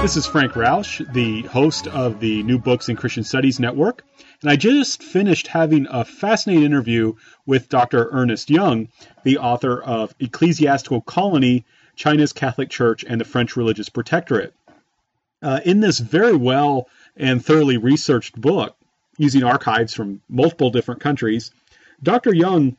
This is Frank Rausch, the host of the New Books in Christian Studies Network, and I just finished having a fascinating interview with Dr. Ernest Young, the author of Ecclesiastical Colony China's Catholic Church and the French Religious Protectorate. Uh, in this very well and thoroughly researched book, using archives from multiple different countries, Dr. Young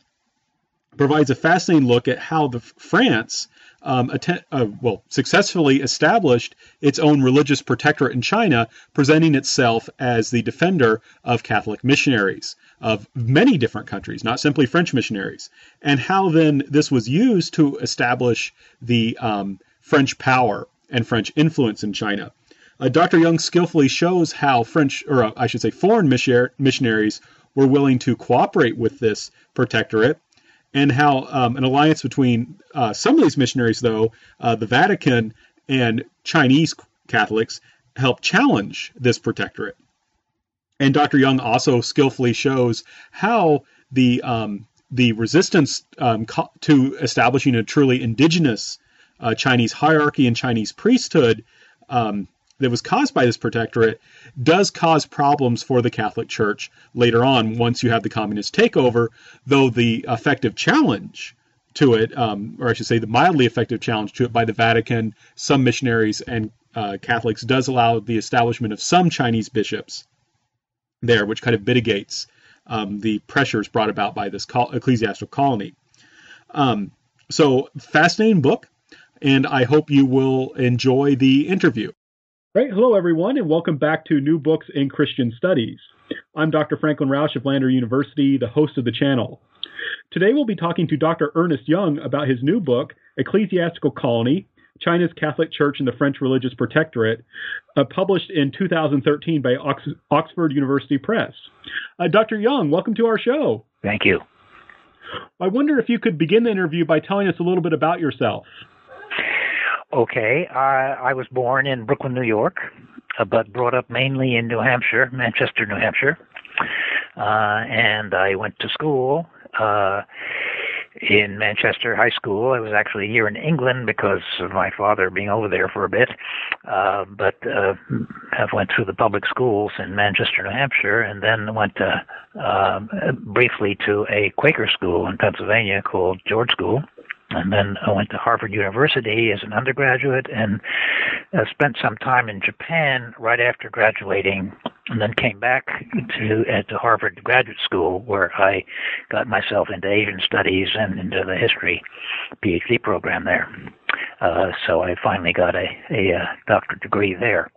provides a fascinating look at how the France um, uh, well successfully established its own religious protectorate in China, presenting itself as the defender of Catholic missionaries of many different countries, not simply French missionaries, and how then this was used to establish the um, French power and French influence in China. Uh, Dr. Young skillfully shows how French, or uh, I should say, foreign missionaries were willing to cooperate with this protectorate and how um, an alliance between uh, some of these missionaries, though, uh, the Vatican and Chinese Catholics, helped challenge this protectorate. And Dr. Young also skillfully shows how the um, the resistance um, to establishing a truly indigenous uh, Chinese hierarchy and Chinese priesthood um, that was caused by this protectorate does cause problems for the Catholic Church later on once you have the communist takeover, though the effective challenge to it, um, or I should say the mildly effective challenge to it by the Vatican, some missionaries, and uh, Catholics does allow the establishment of some Chinese bishops there, which kind of mitigates um, the pressures brought about by this col- ecclesiastical colony. Um, so, fascinating book, and I hope you will enjoy the interview. Right. Hello, everyone, and welcome back to New Books in Christian Studies. I'm Dr. Franklin Rausch of Lander University, the host of the channel. Today, we'll be talking to Dr. Ernest Young about his new book, Ecclesiastical Colony China's Catholic Church and the French Religious Protectorate, uh, published in 2013 by Ox- Oxford University Press. Uh, Dr. Young, welcome to our show. Thank you. I wonder if you could begin the interview by telling us a little bit about yourself. Okay, I, I was born in Brooklyn, New York, uh, but brought up mainly in New Hampshire, Manchester, New Hampshire. Uh, and I went to school uh, in Manchester High School. I was actually here in England because of my father being over there for a bit. Uh, but uh, I went through the public schools in Manchester, New Hampshire, and then went to, uh, briefly to a Quaker school in Pennsylvania called George School and then I went to Harvard University as an undergraduate and uh, spent some time in Japan right after graduating, and then came back to uh, to Harvard Graduate School where I got myself into Asian studies and into the history PhD program there. Uh, so I finally got a, a, a uh, doctorate degree there.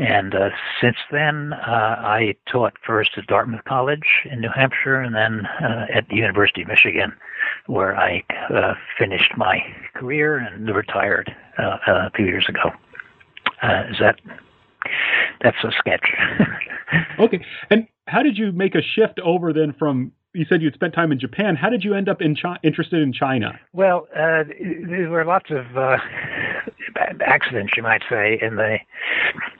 And uh, since then, uh, I taught first at Dartmouth College in New Hampshire and then uh, at the University of Michigan, where I uh, finished my career and retired uh, uh, a few years ago. is that that's a sketch? okay. And how did you make a shift over then from you said you'd spent time in Japan. How did you end up in Chi- interested in China? Well, uh, there were lots of uh, accidents, you might say, in the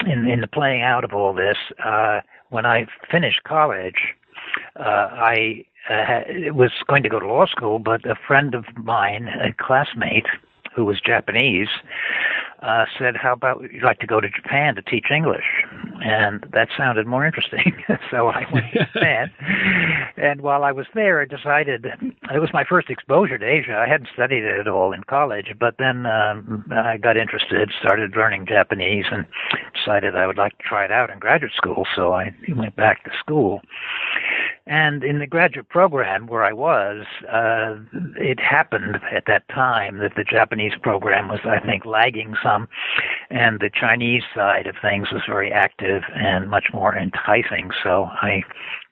in, in the playing out of all this. Uh, when I finished college, uh, I uh, was going to go to law school, but a friend of mine, a classmate who was Japanese, uh, said, "How about you'd like to go to Japan to teach English?" And that sounded more interesting, so I went to Japan. and while I was there, I decided it was my first exposure to Asia. I hadn't studied it at all in college, but then um, I got interested, started learning Japanese, and decided I would like to try it out in graduate school. So I went back to school. And in the graduate program where I was, uh, it happened at that time that the Japanese program was, I think, lagging some, and the Chinese side of things was very active and much more enticing. So I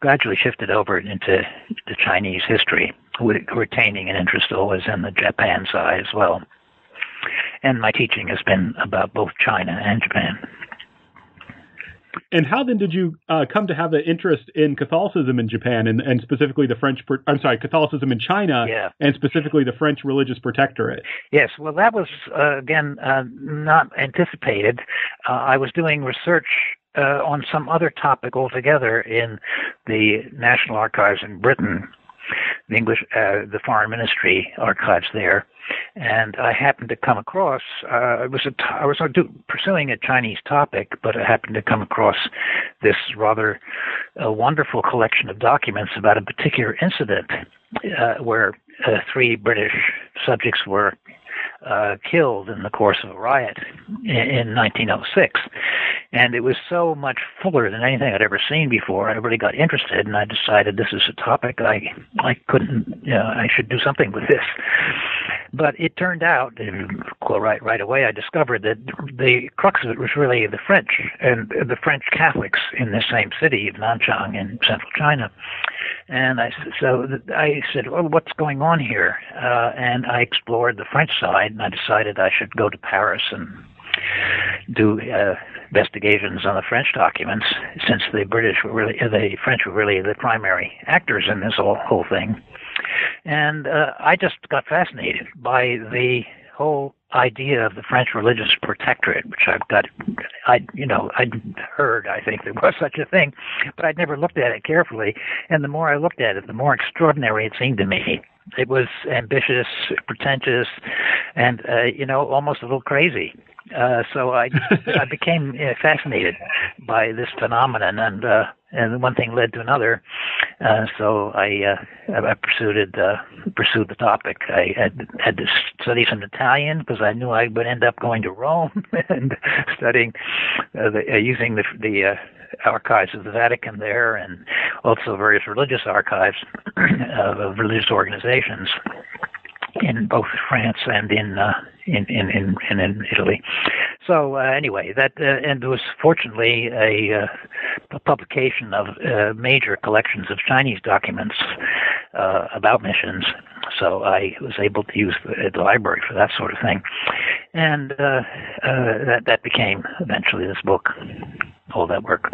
gradually shifted over into the Chinese history, retaining an interest always in the Japan side as well. And my teaching has been about both China and Japan. And how then did you uh, come to have an interest in Catholicism in Japan and, and specifically the French? I'm sorry, Catholicism in China, yeah. and specifically the French religious protectorate. Yes, well, that was uh, again uh, not anticipated. Uh, I was doing research uh, on some other topic altogether in the National Archives in Britain, the English, uh, the Foreign Ministry archives there, and I happened to come across. Uh, it was a t- I was pursuing a Chinese topic, but I happened to come across this rather uh, wonderful collection of documents about a particular incident uh, where uh, three British subjects were uh, killed in the course of a riot in, in 1906. And it was so much fuller than anything I'd ever seen before. I really got interested, and I decided this is a topic I I couldn't, you know, I should do something with this. But it turned out, right right away, I discovered that the crux of it was really the French and the French Catholics in the same city of Nanchang in central China. And I so I said, well, what's going on here? Uh, and I explored the French side, and I decided I should go to Paris and do uh, investigations on the French documents, since the British were really, the French were really the primary actors in this whole, whole thing. And uh, I just got fascinated by the whole idea of the French religious protectorate, which I've got, I you know I'd heard I think there was such a thing, but I'd never looked at it carefully. And the more I looked at it, the more extraordinary it seemed to me. It was ambitious, pretentious, and uh, you know almost a little crazy. Uh, so I I became uh, fascinated by this phenomenon, and uh, and one thing led to another. Uh, so I uh, I pursued uh, pursued the topic. I had, had to study some Italian because I knew I would end up going to Rome and studying uh, the, uh, using the the uh, archives of the Vatican there, and also various religious archives of religious organizations in both France and in uh, in, in, in, in, in Italy. So uh, anyway, that uh, and there was fortunately a, uh, a publication of uh, major collections of Chinese documents uh, about missions. So I was able to use the, the library for that sort of thing, and uh, uh, that that became eventually this book, all that work.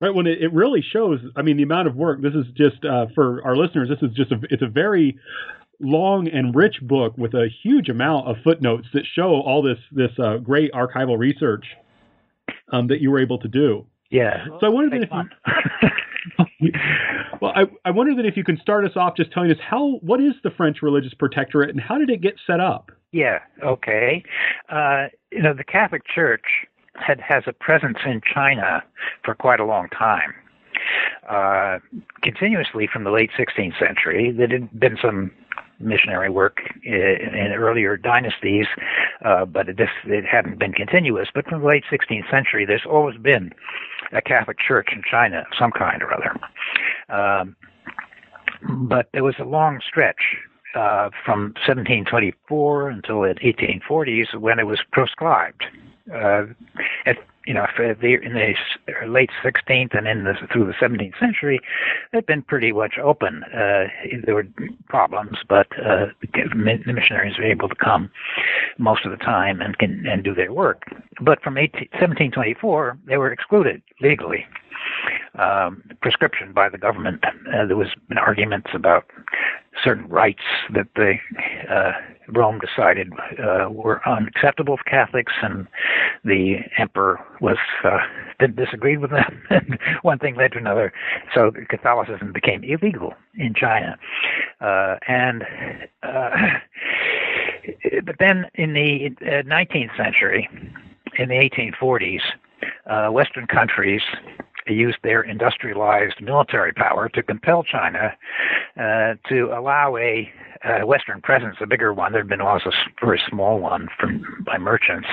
Right. When it, it really shows, I mean, the amount of work. This is just uh, for our listeners. This is just a. It's a very long and rich book with a huge amount of footnotes that show all this this uh, great archival research um, that you were able to do. Yeah. So I wondered if you, well, I, I wonder that if you can start us off just telling us how what is the French religious protectorate and how did it get set up? Yeah. Okay. Uh, you know, the Catholic Church had has a presence in China for quite a long time. Uh, continuously from the late 16th century, there had been some missionary work in, earlier dynasties, uh, but it, this, it hadn't been continuous. But from the late 16th century, there's always been a Catholic Church in China of some kind or other. Um, but there was a long stretch uh, from 1724 until the 1840s when it was proscribed. Uh, at you know, the, in the late 16th and in the, through the 17th century, they've been pretty much open. Uh, there were problems, but uh, the missionaries were able to come most of the time and can and do their work. But from 18, 1724, they were excluded legally. Um, prescription by the government. Uh, there was arguments about certain rites that the uh, Rome decided uh, were unacceptable for Catholics, and the emperor was uh, disagreed with them. and one thing led to another, so Catholicism became illegal in China. Uh, and uh, but then in the 19th uh, century, in the 1840s, uh, Western countries used their industrialized military power to compel China uh, to allow a uh, Western presence, a bigger one. There had been also a very small one from by merchants,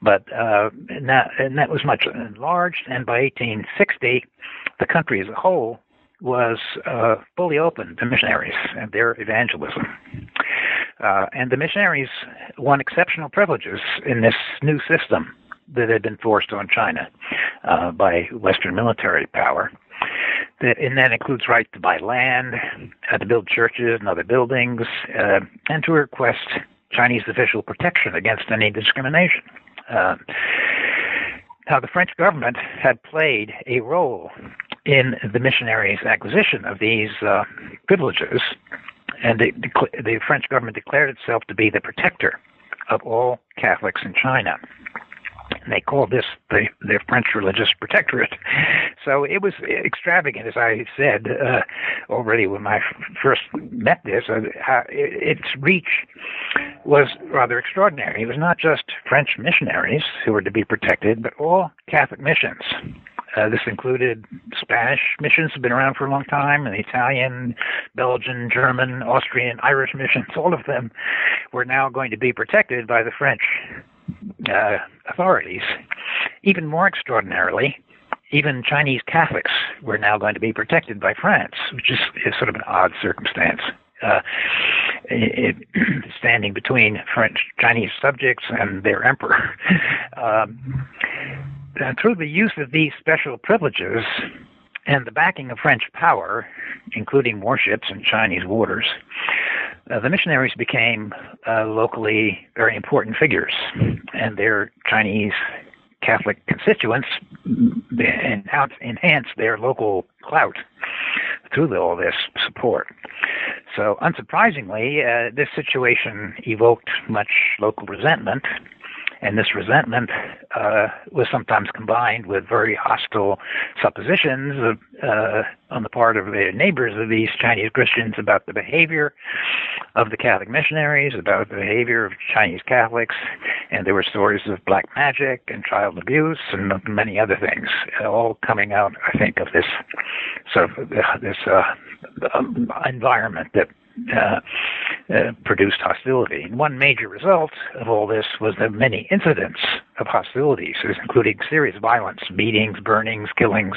but uh, and that and that was much enlarged. And by 1860, the country as a whole was uh, fully open to missionaries and their evangelism. Uh, and the missionaries won exceptional privileges in this new system that had been forced on China uh, by Western military power. And that includes right to buy land, uh, to build churches and other buildings, uh, and to request Chinese official protection against any discrimination. Uh, now, the French government had played a role in the missionaries' acquisition of these uh, privileges, and the, the French government declared itself to be the protector of all Catholics in China. And they called this the, French religious protectorate. So it was extravagant, as I said uh, already when I first met this. Uh, its reach was rather extraordinary. It was not just French missionaries who were to be protected, but all Catholic missions. Uh, this included Spanish missions have been around for a long time, and Italian, Belgian, German, Austrian, Irish missions. All of them were now going to be protected by the French uh, authorities. Even more extraordinarily, even Chinese Catholics were now going to be protected by France, which is, is sort of an odd circumstance. Uh, it, standing between French Chinese subjects and their emperor. um, through the use of these special privileges and the backing of French power, including warships in Chinese waters, uh, the missionaries became uh, locally very important figures, and their Chinese Catholic constituents enhanced their local clout through all this support. So, unsurprisingly, uh, this situation evoked much local resentment and this resentment uh, was sometimes combined with very hostile suppositions uh, on the part of the neighbors of these Chinese Christians about the behavior of the Catholic missionaries, about the behavior of Chinese Catholics, and there were stories of black magic and child abuse and many other things, all coming out, I think, of this sort of uh, this uh, environment that uh, uh, produced hostility. And one major result of all this was the many incidents of hostilities, including serious violence, beatings, burnings, killings.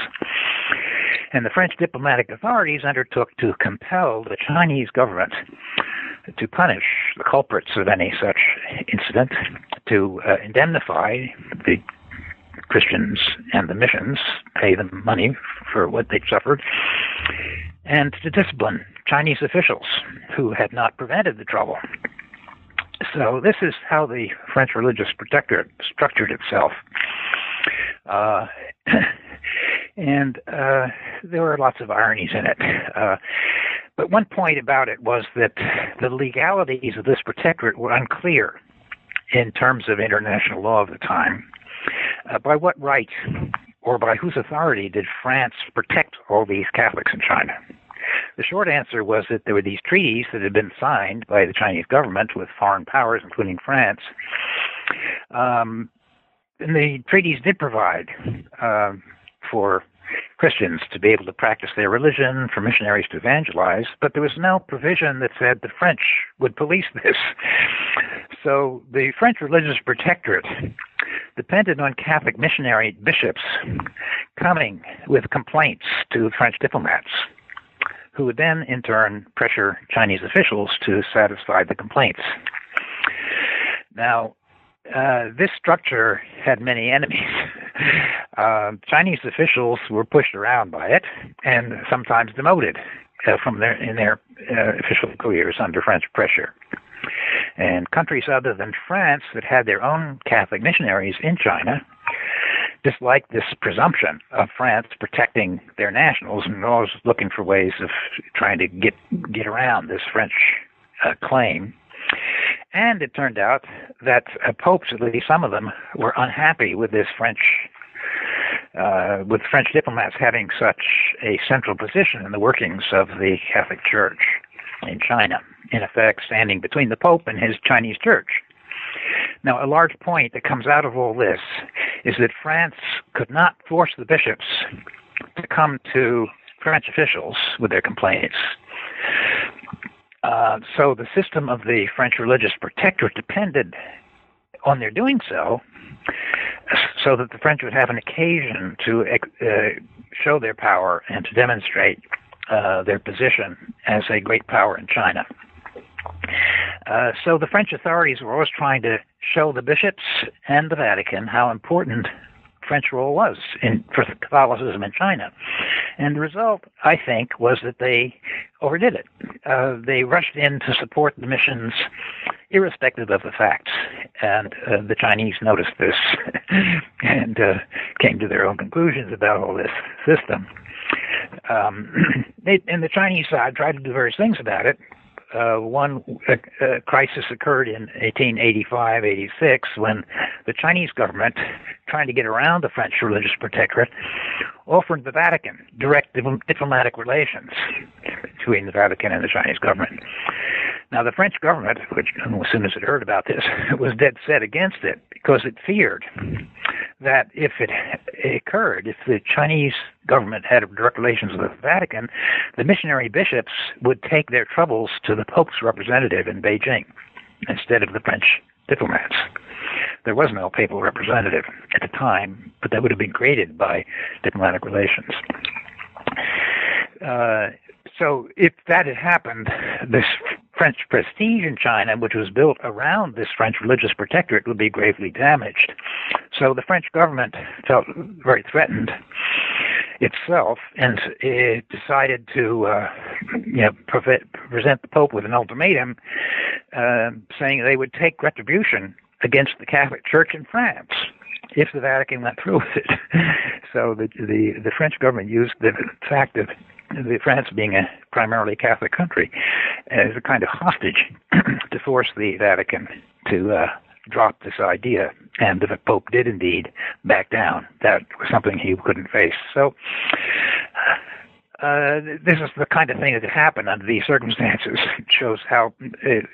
And the French diplomatic authorities undertook to compel the Chinese government to punish the culprits of any such incident, to uh, indemnify the Christians and the missions, pay them money for what they'd suffered, and to discipline Chinese officials who had not prevented the trouble. So this is how the French religious protectorate structured itself. Uh, and uh, there were lots of ironies in it. Uh, but one point about it was that the legalities of this protectorate were unclear in terms of international law of the time. Uh, by what right or by whose authority did France protect all these Catholics in China? The short answer was that there were these treaties that had been signed by the Chinese government with foreign powers, including France. Um, and the treaties did provide uh, for Christians to be able to practice their religion, for missionaries to evangelize, but there was no provision that said the French would police this. So the French religious protectorate depended on Catholic missionary bishops coming with complaints to French diplomats who would then in turn pressure Chinese officials to satisfy the complaints. Now, uh, this structure had many enemies. Uh, Chinese officials were pushed around by it and sometimes demoted uh, from their in their uh, official careers under French pressure. And countries other than France that had their own Catholic missionaries in China disliked this presumption of France protecting their nationals and always looking for ways of trying to get get around this French uh, claim. And it turned out that uh, popes, at least some of them, were unhappy with this French, uh, with French diplomats having such a central position in the workings of the Catholic Church in China, in effect standing between the Pope and his Chinese church. Now, a large point that comes out of all this is that France could not force the bishops to come to French officials with their complaints. Uh, so the system of the French religious protectorate depended on their doing so, so that the French would have an occasion to uh, show their power and to demonstrate uh, their position as a great power in China. Uh, so the French authorities were always trying to show the bishops and the Vatican how important French role was in for Catholicism in China. And the result, I think, was that they overdid it. Uh, they rushed in to support the missions, irrespective of the facts. And uh, the Chinese noticed this and uh, came to their own conclusions about all this system. Um, they, and the Chinese side tried to do various things about it, uh, one uh, uh, crisis occurred in 1885 86 when the Chinese government, trying to get around the French religious protectorate, offered the Vatican direct diplomatic relations between the Vatican and the Chinese government. Now, the French government, which as soon as it heard about this, was dead set against it because it feared that if it occurred, if the Chinese government had direct relations with the Vatican, the missionary bishops would take their troubles to the Pope's representative in Beijing instead of the French diplomats. There was no papal representative at the time, but that would have been created by diplomatic relations. Uh, so if that had happened, this French prestige in China, which was built around this French religious protectorate, would be gravely damaged. So the French government felt very threatened itself, and it decided to uh, you know, present the Pope with an ultimatum, uh, saying they would take retribution against the Catholic Church in France if the Vatican went through with it. so the the, the French government used the fact of the France being a primarily Catholic country as a kind of hostage to force the Vatican to uh, drop this idea. And the Pope did indeed back down. That was something he couldn't face. So. Uh, this is the kind of thing that could happen under these circumstances. It shows how,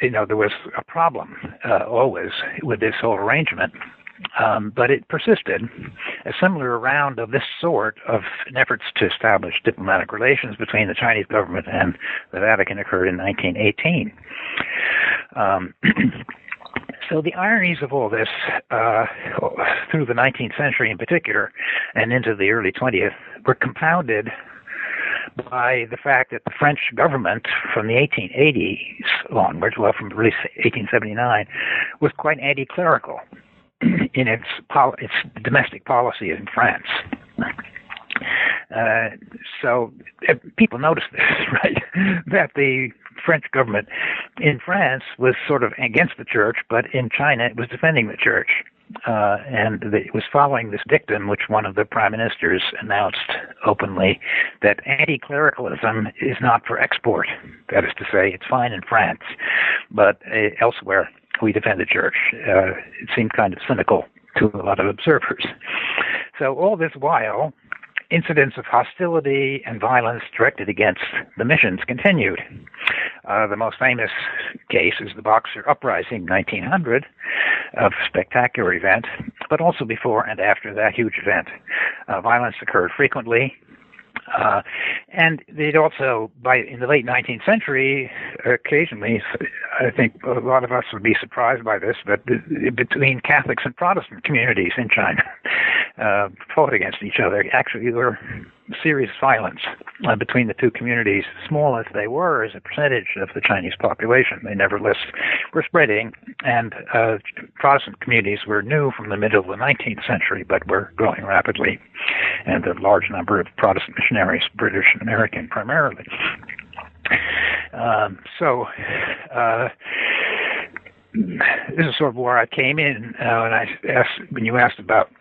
you know, there was a problem uh, always with this whole arrangement. Um, but it persisted. A similar round of this sort of efforts to establish diplomatic relations between the Chinese government and the Vatican occurred in 1918. Um, so the ironies of all this uh, through the 19th century in particular and into the early 20th were compounded by the fact that the French government from the 1880s onwards, well, from at least 1879, was quite anti-clerical in its pol- its domestic policy in France. Uh, so uh, people noticed this, right? that the French government in France was sort of against the church, but in China it was defending the church. Uh, and it was following this dictum, which one of the prime ministers announced openly that anti-clericalism is not for export. That is to say, it's fine in France, but uh, elsewhere we defend the church. Uh, it seemed kind of cynical to a lot of observers. So all this while, incidents of hostility and violence directed against the missions continued. Uh, the most famous case is the Boxer Uprising, 1900, a spectacular event, but also before and after that huge event. Uh, violence occurred frequently. Uh, and they'd also, by in the late 19th century, occasionally, I think a lot of us would be surprised by this, but between Catholics and Protestant communities in China uh, fought against each other. Actually, were serious violence uh, between the two communities, small as they were as a percentage of the Chinese population. They nevertheless were spreading, and uh, Protestant communities were new from the middle of the 19th century, but were growing rapidly, and a large number of Protestant missionaries, British and American primarily. Um, so, uh, this is sort of where I came in uh, when I asked when you asked about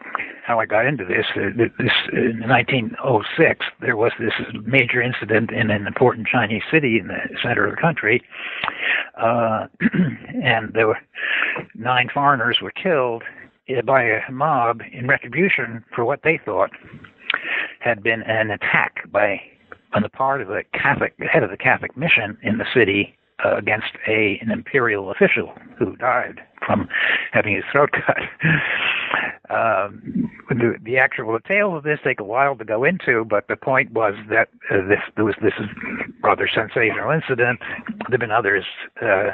how I got into this. Uh, this in 1906, there was this major incident in an important Chinese city in the center of the country, uh, and there were nine foreigners were killed by a mob in retribution for what they thought had been an attack by on the part of the Catholic head of the Catholic mission in the city uh, against a an imperial official who died from having his throat cut. um, the, the actual details of this take a while to go into, but the point was that uh, this there was this rather sensational incident. There've been others. Uh,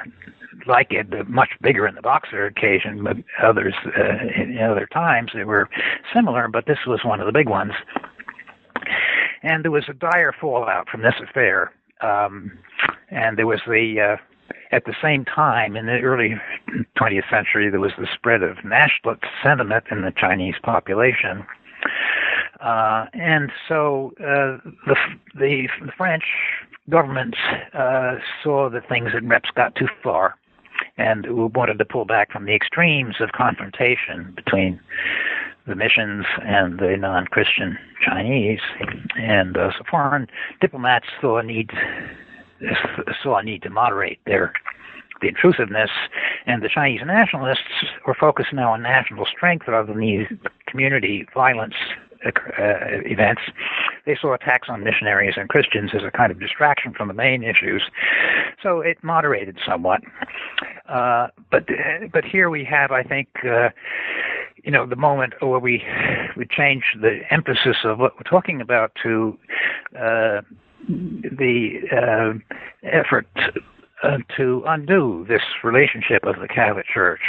like it, much bigger in the Boxer occasion, but others uh, in other times they were similar. But this was one of the big ones, and there was a dire fallout from this affair. Um, and there was the uh, at the same time in the early 20th century there was the spread of nationalist sentiment in the Chinese population. Uh, and so uh, the, the, the French government uh, saw that things had perhaps got too far and wanted to pull back from the extremes of confrontation between the missions and the non-Christian Chinese. And uh, so foreign diplomats saw a need saw a need to moderate their the intrusiveness, and the Chinese nationalists were focused now on national strength rather than these community violence uh, events. They saw attacks on missionaries and Christians as a kind of distraction from the main issues, so it moderated somewhat. Uh, but but here we have, I think. Uh, you know, the moment where we we change the emphasis of what we're talking about to uh, the uh, effort uh, to undo this relationship of the Catholic Church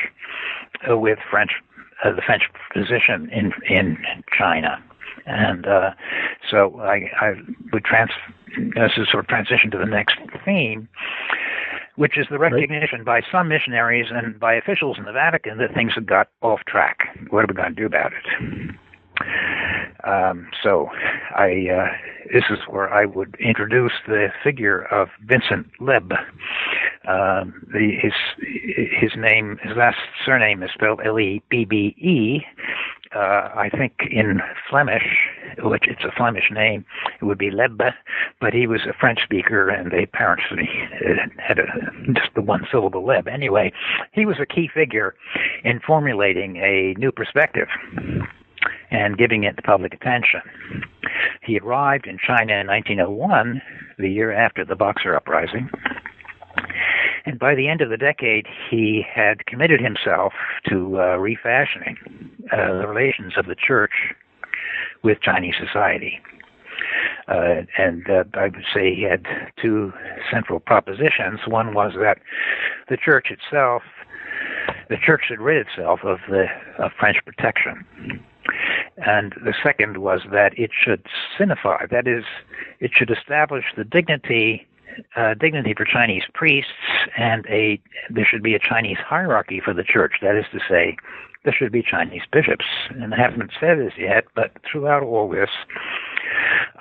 uh, with French, uh, the French position in in China, and uh, so I, I would trans this is sort of transition to the next theme, which is the recognition by some missionaries and by officials in the Vatican that things have got off track. What are we going to do about it? Um, so, I uh, this is where I would introduce the figure of Vincent Lebbe. Um, the, his his name, his last surname is spelled L-E-B-B-E. Uh, I think in Flemish, which it's a Flemish name, it would be Lebbe, but he was a French speaker, and they apparently had a, just the one syllable Leb. Anyway, he was a key figure in formulating a new perspective and giving it public attention. He arrived in China in 1901, the year after the Boxer Uprising. And by the end of the decade, he had committed himself to uh, refashioning uh, the relations of the church with Chinese society. Uh, and uh, I would say he had two central propositions. One was that the church itself, the church should rid itself of the of French protection and the second was that it should sinify, that is, it should establish the dignity uh, dignity for Chinese priests, and a there should be a Chinese hierarchy for the church. That is to say, there should be Chinese bishops. And I haven't said this yet, but throughout all this,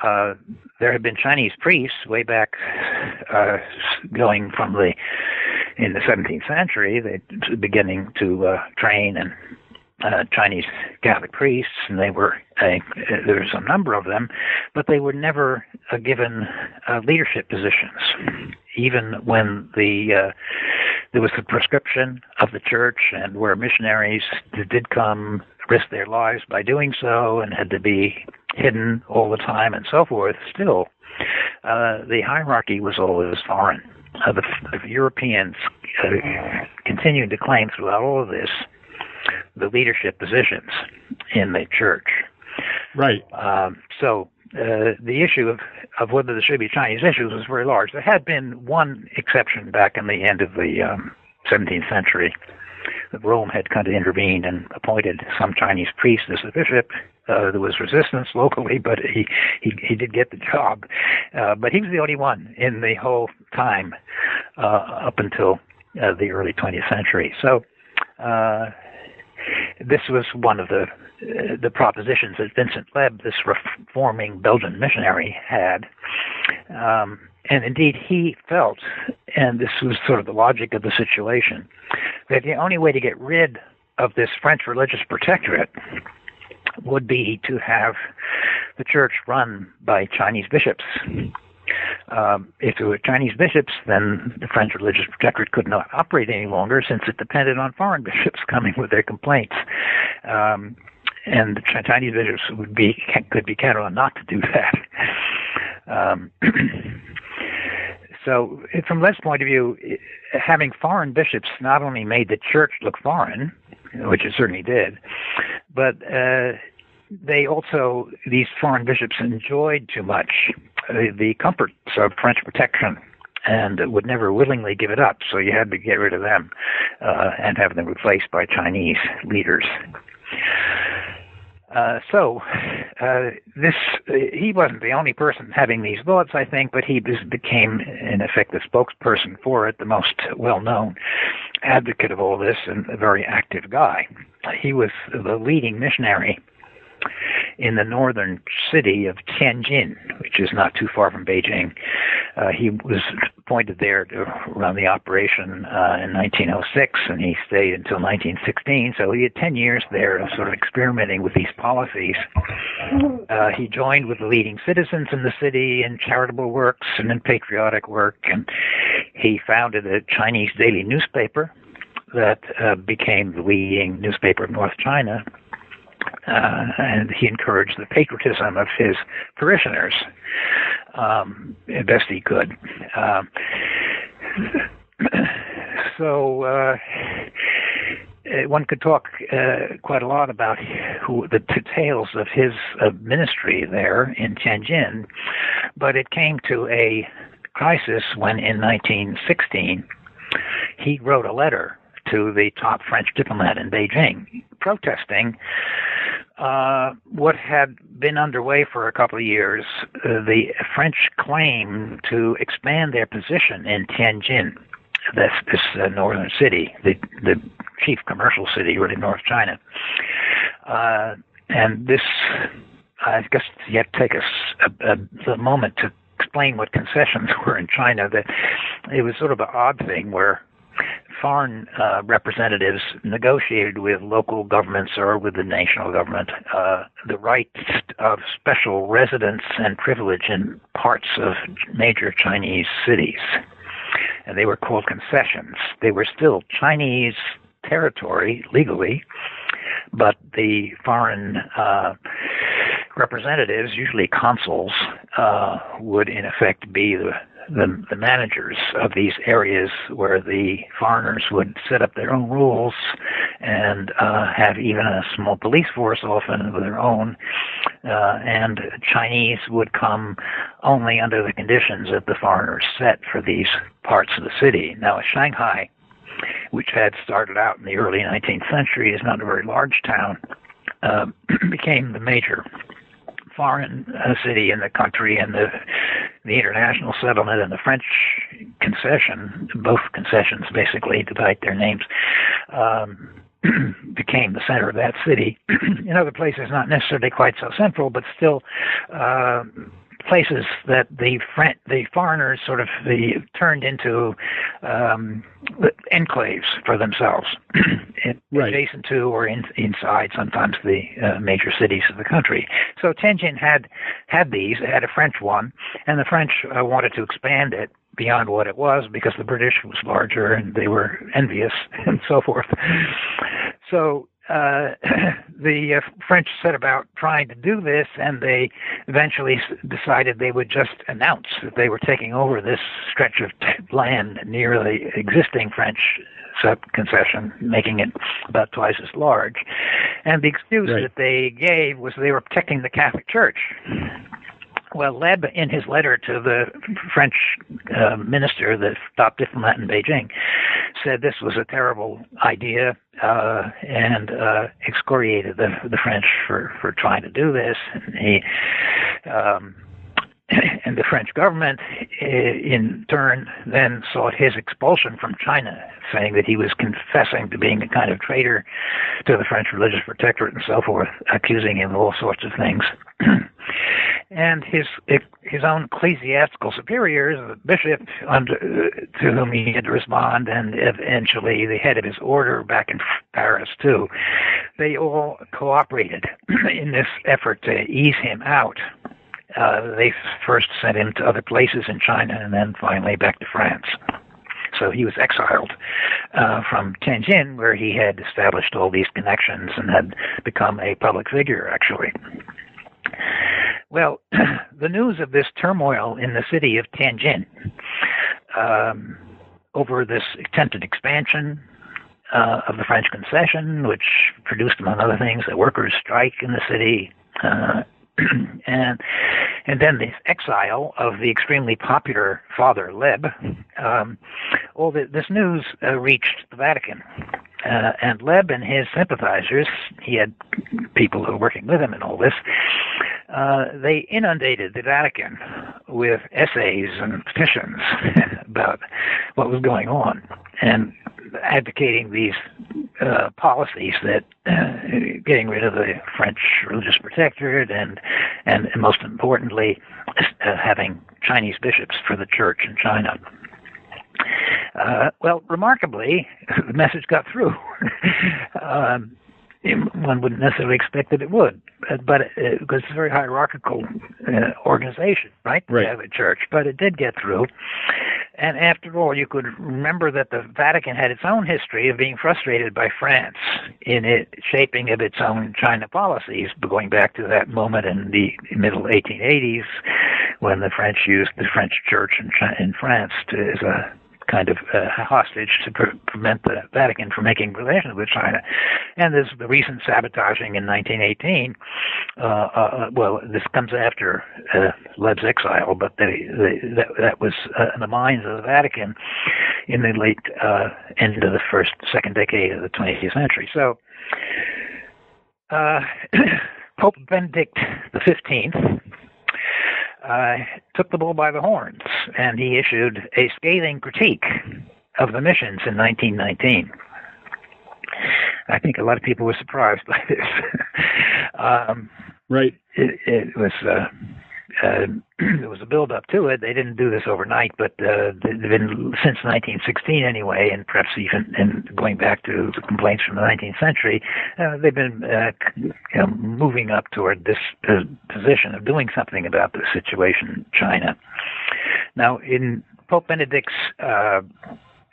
uh, there have been Chinese priests way back, uh, going from the in the 17th century, they beginning to uh, train and uh, Chinese Catholic priests, and they were uh, there was a number of them, but they were never uh, given uh, leadership positions, even when the uh, there was the prescription of the church, and where missionaries did come risk their lives by doing so, and had to be hidden all the time, and so forth. Still, uh, the hierarchy was always foreign. the, the Europeans continued to claim throughout all of this the leadership positions in the church. Right. Um, so uh, the issue of, of whether there should be Chinese issues was very large. There had been one exception back in the end of the um, 17th century. That Rome had kind of intervened and appointed some Chinese priest as a bishop. Uh, there was resistance locally, but he he, he did get the job. Uh, but he was the only one in the whole time uh, up until uh, the early 20th century. So uh, this was one of the uh, the propositions that Vincent Lebbe, this reforming Belgian missionary, had. Um, and indeed, he felt, and this was sort of the logic of the situation, that the only way to get rid of this French religious protectorate would be to have the church run by Chinese bishops. Um, if there were Chinese bishops, then the French religious protectorate could not operate any longer since it depended on foreign bishops coming with their complaints. Um, and the Chinese bishops would be could be counted on not to do that. Um, so, from Lebbe's point of view, having foreign bishops not only made the church look foreign, which it certainly did, but uh, they also these foreign bishops enjoyed too much the comforts of French protection and would never willingly give it up. So you had to get rid of them uh, and have them replaced by Chinese leaders. Uh, so uh, this he wasn't the only person having these thoughts, I think, but he became, in effect, the spokesperson for it, the most well-known advocate of all this, and a very active guy. He was the leading missionary in the northern city of Tianjin, which is not too far from Beijing. Uh, he was appointed there to run the operation uh, in 1906, and he stayed until 1916. So he had 10 years there of sort of experimenting with these policies. Uh, he joined with the leading citizens in the city in charitable works and in patriotic work, and he founded a Chinese daily newspaper that uh, became the leading newspaper of North China. Uh, and he encouraged the patriotism of his parishioners um, best he could. Um, so uh, one could talk uh, quite a lot about who, the details of his uh, ministry there in Tianjin, but it came to a crisis when in 1916 he wrote a letter to the top French diplomat in Beijing protesting uh, what had been underway for a couple of years, uh, the French claim to expand their position in Tianjin, this, this uh, northern city, the, the chief commercial city, really North China. Uh, and this, I guess you have to take a, a, a moment to explain what concessions were in China. That it was sort of an odd thing where foreign uh, representatives negotiated with local governments or with the national government uh, the rights of special residence and privilege in parts of major Chinese cities. And they were called concessions. They were still Chinese territory legally, but the foreign uh, representatives, usually consuls, uh, would in effect be the the, the managers of these areas where the foreigners would set up their own rules and uh, have even a small police force often of their own. Uh, and Chinese would come only under the conditions that the foreigners set for these parts of the city. Now, Shanghai, which had started out in the early 19th century, is not a very large town, uh, became the major foreign uh, city in the country, and the the international settlement and the French concession, both concessions basically, despite their names, um, became the center of that city. in other places, not necessarily quite so central, but still uh, places that the French, the foreigners sort of the, turned into um, enclaves for themselves, right. adjacent to or in, inside sometimes the uh, major cities of the country. So Tianjin had had these, it had a French one, and the French uh, wanted to expand it beyond what it was because the British was larger and they were envious and so forth. So uh, the uh, French set about trying to do this, and they eventually decided they would just announce that they were taking over this stretch of t- land near the existing French concession, making it about twice as large. And the excuse right. that they gave was they were protecting the Catholic Church. Well, Lebbe, in his letter to the French uh, minister, the top diplomat in Beijing, said this was a terrible idea uh, and uh, excoriated the, the French for, for trying to do this. And he um, and the French government, in turn, then sought his expulsion from China, saying that he was confessing to being a kind of traitor to the French religious protectorate and so forth, accusing him of all sorts of things. and his his own ecclesiastical superiors, the bishop under, to whom he had to respond, and eventually the head of his order back in Paris too, they all cooperated in this effort to ease him out uh, they first sent him to other places in China and then finally back to France. So he was exiled uh, from Tianjin, where he had established all these connections and had become a public figure, actually. Well, the news of this turmoil in the city of Tianjin um, over this attempted expansion uh, of the French concession, which produced, among other things, a workers' strike in the city, uh, and and then the exile of the extremely popular Father Lebbe. Um, all the, this news uh, reached the Vatican, uh, and Lebbe and his sympathizers, he had people who were working with him in all this. Uh, they inundated the Vatican with essays and petitions about what was going on, and advocating these uh, policies that uh, getting rid of the French religious protectorate and and, most importantly uh, having Chinese bishops for the church in China. Uh, well, remarkably, the message got through. um, one wouldn't necessarily expect that it would, but it, because it's a very hierarchical uh, organization, right? Right. The Catholic Church, but it did get through. And after all, you could remember that the Vatican had its own history of being frustrated by France in it shaping of its own China policies, going back to that moment in the middle 1880s when the French used the French Church in, in France to, as a kind of uh, hostage to pre- prevent the Vatican from making relations with China. And there's the recent sabotaging in 1918. Uh, uh, well, this comes after uh, Lebbe's exile, but they, they, that, that was uh, in the minds of the Vatican in the late uh, end of the first, second decade of the 20th century. So, uh, Pope Benedict the 15th uh, took the bull by the horns, and he issued a scathing critique of the missions in 1919. I think a lot of people were surprised by this. um, right. It, it was. Uh, uh, there was a build up to it. They didn't do this overnight, but uh, they've been since 1916 anyway, and perhaps even in going back to the complaints from the 19th century, uh, they've been uh, you know, moving up toward this uh, position of doing something about the situation in China. Now, in Pope Benedict's uh,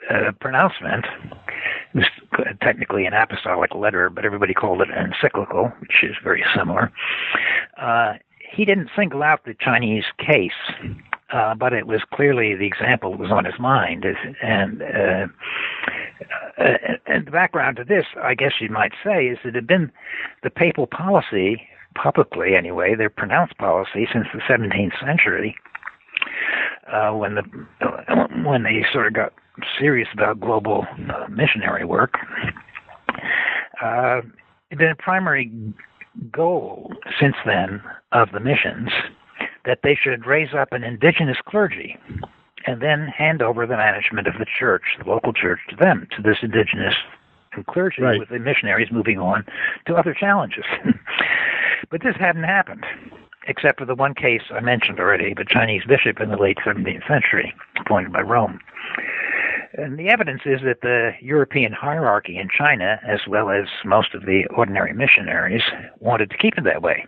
uh, pronouncement, it was technically an apostolic letter, but everybody called it an encyclical, which is very similar. Uh, he didn't single out the Chinese case, uh, but it was clearly the example that was on his mind. And, uh, uh, and the background to this, I guess you might say, is that it had been the papal policy, publicly anyway, their pronounced policy since the 17th century, uh, when the when they sort of got serious about global uh, missionary work. Uh, primary goal since then of the missions that they should raise up an indigenous clergy and then hand over the management of the church, the local church, to them, to this indigenous clergy, right. with the missionaries moving on to other challenges. but this hadn't happened, except for the one case I mentioned already, the Chinese bishop in the late 17th century, appointed by Rome. And the evidence is that the European hierarchy in China, as well as most of the ordinary missionaries, wanted to keep it that way,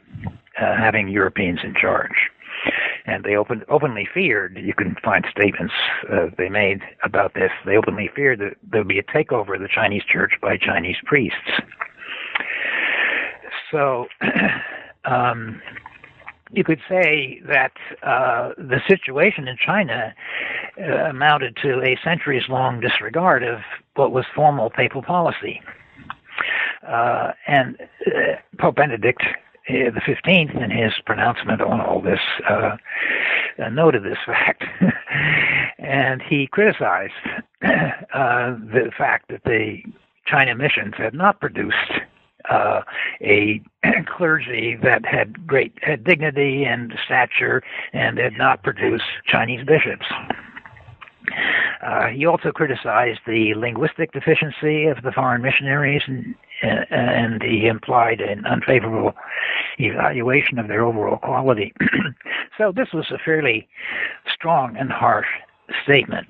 uh, having Europeans in charge. And they open, openly feared, you can find statements uh, they made about this, they openly feared that there would be a takeover of the Chinese church by Chinese priests. So, um, you could say that uh, the situation in China uh, amounted to a centuries long disregard of what was formal papal policy. Uh, and uh, Pope Benedict uh, the 15th, in his pronouncement on all this, uh, noted this fact. and he criticized the fact that the China missions had not produced uh, a clergy that had great had dignity and stature and had not produced Chinese bishops. Uh, he also criticized the linguistic deficiency of the foreign missionaries, and, and he implied an unfavorable evaluation of their overall quality. so this was a fairly strong and harsh statement.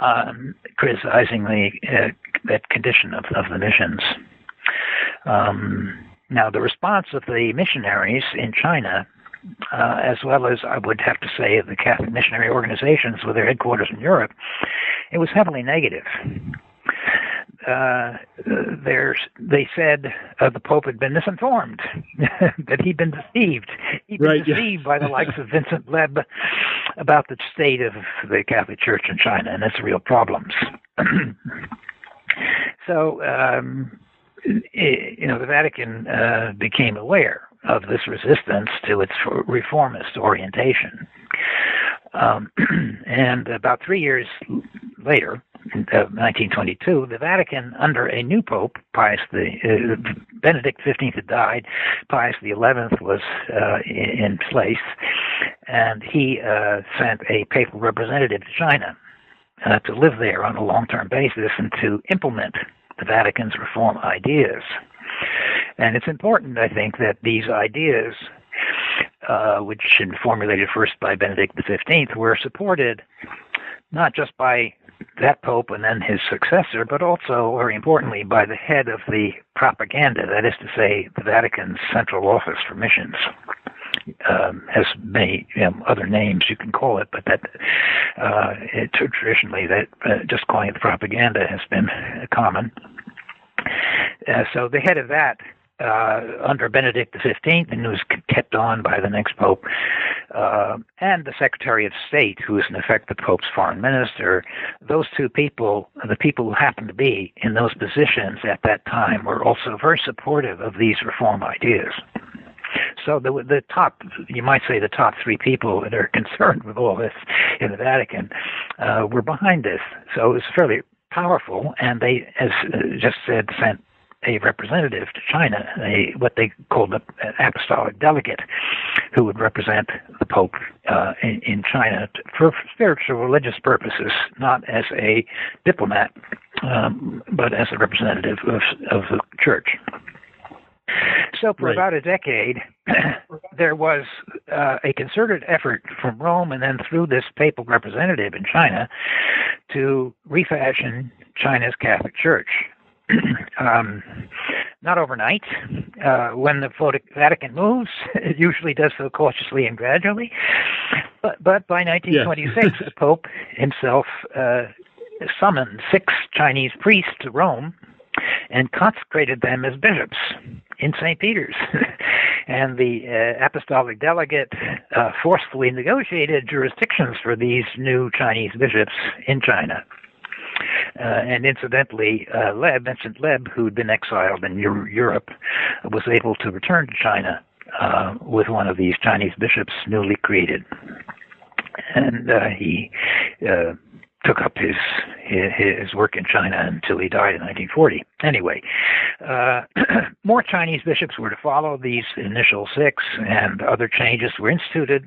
Um, criticizing the uh, condition of, of the missions. Um, now, the response of the missionaries in China, uh, as well as I would have to say the Catholic missionary organizations with their headquarters in Europe, it was heavily negative. Uh, they said uh, the Pope had been misinformed, that he'd been deceived. He'd been right, deceived yeah. by the likes of Vincent Lebbe about the state of the Catholic Church in China and its real problems. so, um, you know, the Vatican uh, became aware of this resistance to its reformist orientation. Um, and about three years later, uh, 1922, the Vatican, under a new pope, Pius the uh, Benedict XV had died, Pius XI was uh, in place, and he uh, sent a papal representative to China uh, to live there on a long-term basis and to implement the Vatican's reform ideas. And it's important, I think, that these ideas, uh, which been formulated first by Benedict XV, were supported not just by that pope and then his successor, but also, very importantly, by the head of the propaganda, that is to say, the Vatican's Central Office for Missions. Um, has many you know, other names you can call it, but that uh, it, traditionally that uh, just calling it propaganda has been common. Uh, so the head of that uh, under Benedict XV, and was kept on by the next pope, uh, and the Secretary of State, who is in effect the Pope's foreign minister. Those two people, the people who happened to be in those positions at that time, were also very supportive of these reform ideas. So the the top, you might say, the top three people that are concerned with all this in the Vatican uh, were behind this. So it was fairly powerful, and they, as uh, just said, sent a representative to China, a what they called an apostolic delegate, who would represent the Pope uh, in, in, China for spiritual religious purposes, not as a diplomat, um, but as a representative of, of the Church. So for right. about a decade, there was uh, a concerted effort from Rome and then through this papal representative in China to refashion China's Catholic Church. um, not overnight. Uh, when the Vatican moves, it usually does so cautiously and gradually. But, but by 1926, yeah. the Pope himself uh, summoned six Chinese priests to Rome and consecrated them as bishops in St. Peter's. and the uh, apostolic delegate uh, forcefully negotiated jurisdictions for these new Chinese bishops in China. Uh, and incidentally, uh, Lebbe, Vincent Lebbe, who'd been exiled in Europe, was able to return to China uh, with one of these Chinese bishops newly created. And uh, he uh, took up his, his work in China until he died in 1940. Anyway, uh, more Chinese bishops were to follow these initial six, and other changes were instituted,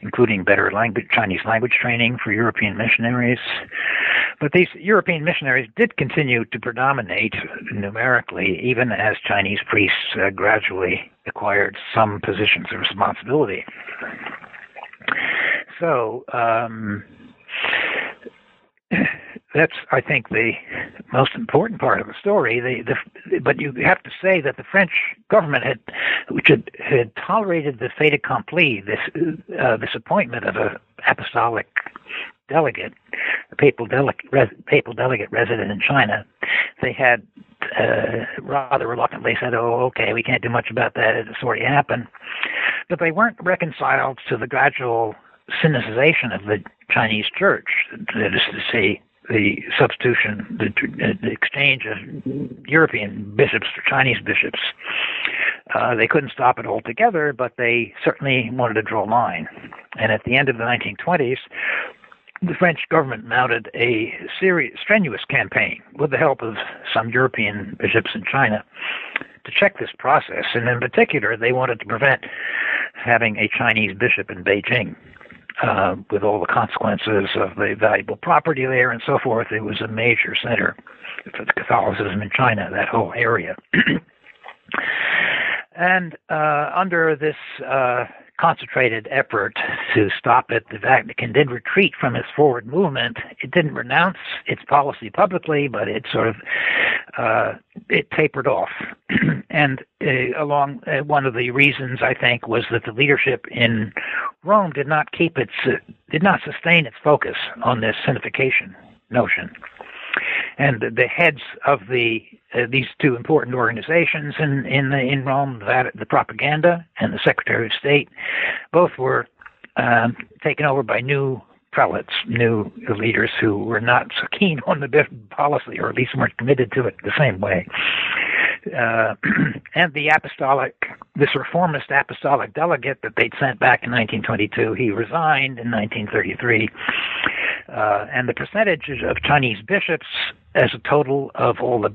including better language, Chinese language training for European missionaries. But these European missionaries did continue to predominate numerically, even as Chinese priests uh, gradually acquired some positions of responsibility. So, um, that's I think the most important part of the story. The, the, but you have to say that the French government had, which had, had tolerated the fait accompli, this uh, this appointment of a apostolic delegate, a papal delegate, res, papal delegate resident in China, they had uh, rather reluctantly said, "Oh, okay, we can't do much about that. It's already happened." But they weren't reconciled to the gradual Sinicization of the Chinese church, that is to say, the substitution, the, the exchange of European bishops for Chinese bishops. Uh, they couldn't stop it altogether, but they certainly wanted to draw a line. And at the end of the 1920s, the French government mounted a serious, strenuous campaign with the help of some European bishops in China to check this process. And in particular, they wanted to prevent having a Chinese bishop in Beijing uh, with all the consequences of the valuable property there and so forth. It was a major center for Catholicism in China, that whole area. and uh, under this uh, concentrated effort to stop it. The Vatican did retreat from its forward movement. It didn't renounce its policy publicly, but it sort of uh, it tapered off. and uh, along uh, one of the reasons I think was that the leadership in Rome did not keep its did not sustain its focus on this sinification notion and the heads of the uh, these two important organizations in in the, in Rome, the, the propaganda and the Secretary of State, both were um, taken over by new prelates, new leaders who were not so keen on the policy, or at least weren't committed to it the same way. Uh, and the apostolic, this reformist apostolic delegate that they'd sent back in 1922, he resigned in 1933 uh, and the percentage of Chinese bishops as a total of all the,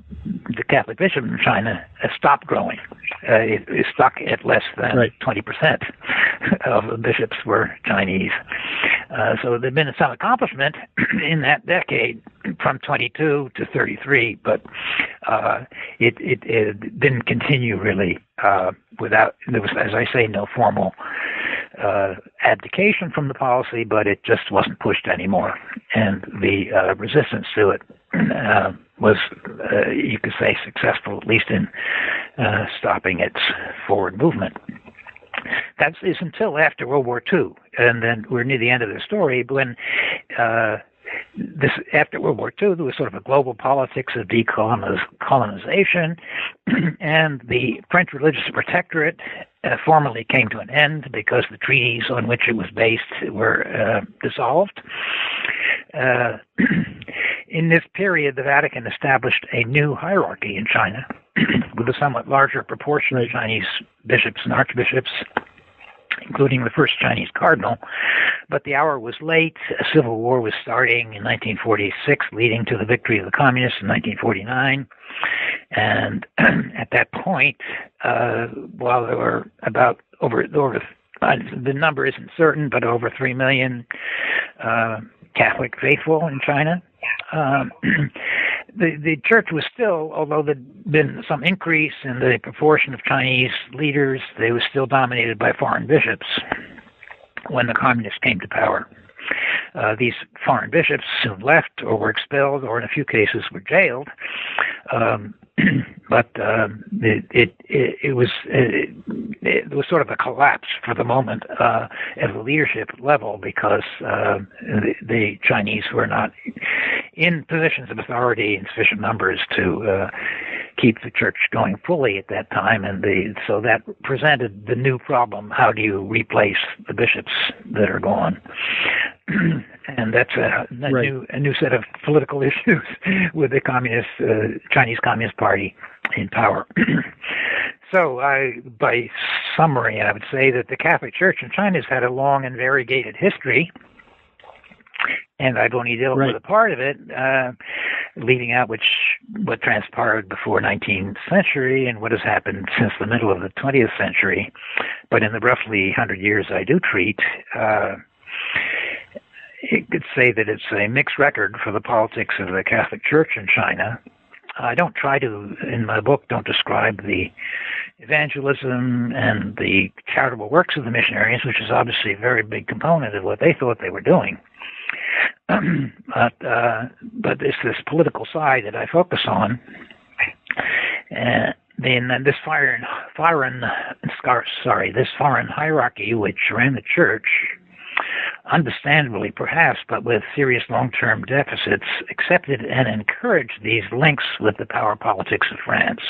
the Catholic bishops in China has stopped growing. Uh, it is stuck at less than right. 20% of the bishops were Chinese. Uh, so there's been some accomplishment in that decade from 22 to 33, but uh, it, it, it, didn't continue really uh, without, there was, as I say, no formal uh, abdication from the policy, but it just wasn't pushed anymore, and the uh, resistance to it uh, was, uh, you could say, successful at least in uh, stopping its forward movement. That is until after World War II, and then we're near the end of the story when uh, this after World War II, there was sort of a global politics of decolonization, and the French religious protectorate uh, formally came to an end because the treaties on which it was based were uh, dissolved. Uh, in this period, the Vatican established a new hierarchy in China with a somewhat larger proportion of Chinese bishops and archbishops including the first Chinese cardinal. But the hour was late. A civil war was starting in 1946, leading to the victory of the communists in 1949. And at that point, uh, while there were about over over uh, the number isn't certain, but over three million uh, Catholic faithful in China. Um, the the church was still, although there'd been some increase in the proportion of Chinese leaders, they were still dominated by foreign bishops when the communists came to power. Uh, these foreign bishops soon left or were expelled or in a few cases were jailed. Um, but it, it, it it was it, it was sort of a collapse for the moment uh, at the leadership level because uh, the, the Chinese were not in positions of authority in sufficient numbers to uh, keep the church going fully at that time, and the so that presented the new problem: how do you replace the bishops that are gone? and that's a, a right. new a new set of political issues with the communist uh, Chinese Communist Party in power. so, I, by summary, I would say that the Catholic Church in China has had a long and variegated history. And I've only dealt right. with a part of it, uh, leaving out which what transpired before 19th century and what has happened since the middle of the 20th century. But in the roughly 100 years I do treat, uh, you could say that it's a mixed record for the politics of the Catholic Church in China. I don't try to, in my book, don't describe the evangelism and the charitable works of the missionaries, which is obviously a very big component of what they thought they were doing. but uh, but it's this political side that I focus on. And then this foreign foreign sorry this foreign hierarchy which ran the church understandably perhaps, but with serious long-term deficits, accepted and encouraged these links with the power politics of France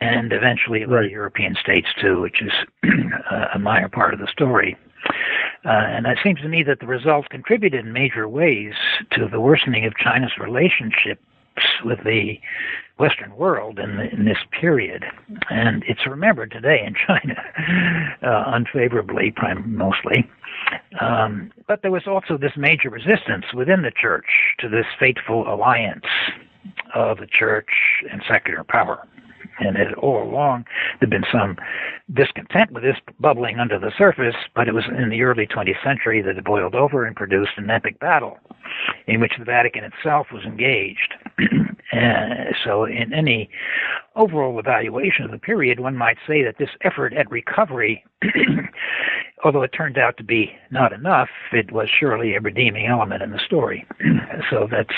and eventually right. the European states too, which is a minor part of the story. Uh, and it seems to me that the results contributed in major ways to the worsening of China's relationships with the Western world in, the, in this period. And it's remembered today in China, uh, unfavorably, prim- mostly. Um, but there was also this major resistance within the church to this fateful alliance of the church and secular power. And all along, there'd been some discontent with this bubbling under the surface, but it was in the early 20th century that it boiled over and produced an epic battle in which the Vatican itself was engaged. uh, so, in any overall evaluation of the period, one might say that this effort at recovery although it turned out to be not enough, it was surely a redeeming element in the story. so that's